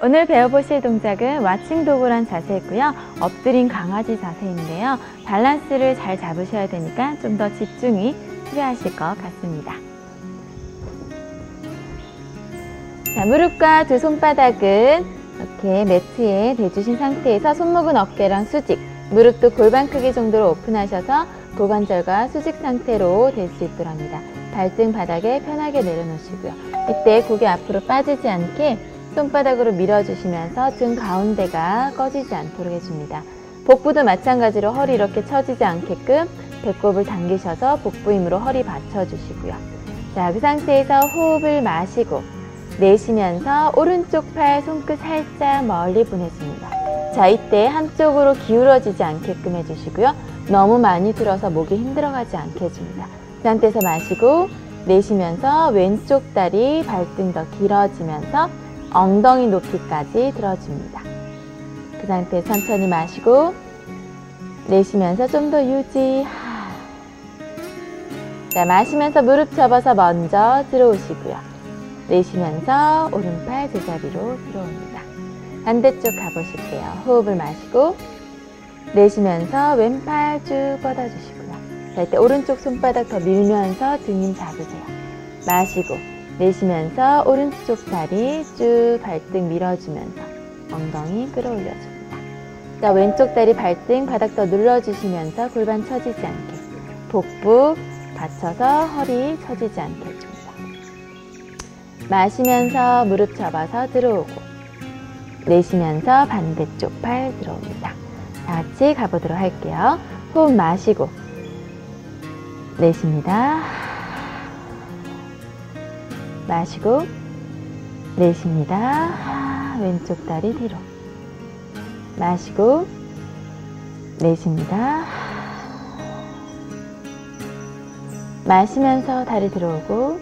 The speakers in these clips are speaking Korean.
오늘 배워보실 동작은 와칭 도구란 자세고요. 엎드린 강아지 자세인데요. 밸런스를 잘 잡으셔야 되니까 좀 더 집중이 필요하실 것 같습니다. 자, 무릎과 두 손바닥은 이렇게 매트에 대주신 상태에서 손목은 어깨랑 수직, 무릎도 골반 크기 정도로 오픈하셔서 고관절과 수직 상태로 될 수 있도록 합니다. 발등 바닥에 편하게 내려놓으시고요. 이때 고개 앞으로 빠지지 않게 손바닥으로 밀어주시면서 등 가운데가 꺼지지 않도록 해줍니다. 복부도 마찬가지로 허리 이렇게 처지지 않게끔 배꼽을 당기셔서 복부 힘으로 허리 받쳐주시고요. 자, 그 상태에서 호흡을 마시고 내쉬면서 오른쪽 팔 손끝 살짝 멀리 보내줍니다. 자, 이때 한쪽으로 기울어지지 않게끔 해주시고요. 너무 많이 들어서 목이 힘들어가지 않게 해줍니다. 그 상태에서 마시고 내쉬면서 왼쪽 다리 발등 더 길어지면서 엉덩이 높이까지 들어줍니다. 그 상태 천천히 마시고 내쉬면서 좀 더 유지. 자, 마시면서 무릎 접어서 먼저 들어오시고요. 내쉬면서 오른팔 제자리로 들어옵니다. 반대쪽 가보실게요. 호흡을 마시고 내쉬면서 왼팔 쭉 뻗어주시고요. 자, 이때 오른쪽 손바닥 더 밀면서 등힘 잡으세요. 마시고 내쉬면서 오른쪽 다리 쭉 발등 밀어주면서 엉덩이 끌어올려줍니다. 자, 왼쪽 다리 발등 바닥 더 눌러주시면서 골반 처지지 않게 복부 받쳐서 허리 처지지 않게 해줍니다. 마시면서 무릎 접어서 들어오고 내쉬면서 반대쪽 팔 들어옵니다. 다 같이 가보도록 할게요. 호흡 마시고 내쉽니다. 마시고 내쉽니다. 왼쪽 다리 뒤로 마시고 내쉽니다. 마시면서 다리 들어오고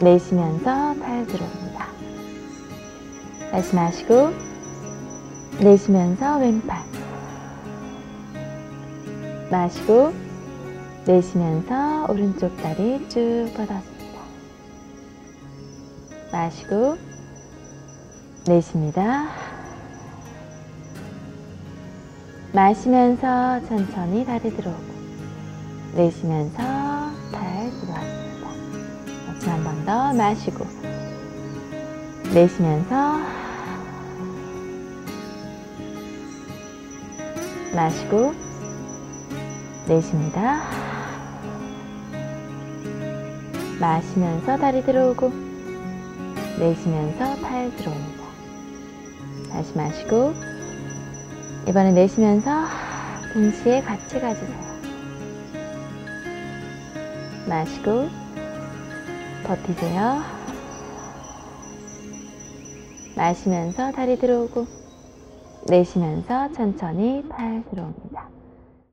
내쉬면서 팔 들어옵니다. 다시 마시고 내쉬면서 왼팔 마시고 내쉬면서 오른쪽 다리 쭉 뻗어줍니다. 마시고 내쉽니다. 마시면서 천천히 다리 들어오고 내쉬면서 팔 들어왔습니다. 다시 한번 더 마시고 내쉬면서 마시고 내쉽니다. 마시면서 다리 들어오고 내쉬면서 팔 들어옵니다. 다시 마시고 이번에 내쉬면서 동시에 같이 가주세요. 마시고 버티세요. 마시면서 다리 들어오고 내쉬면서 천천히 팔 들어옵니다.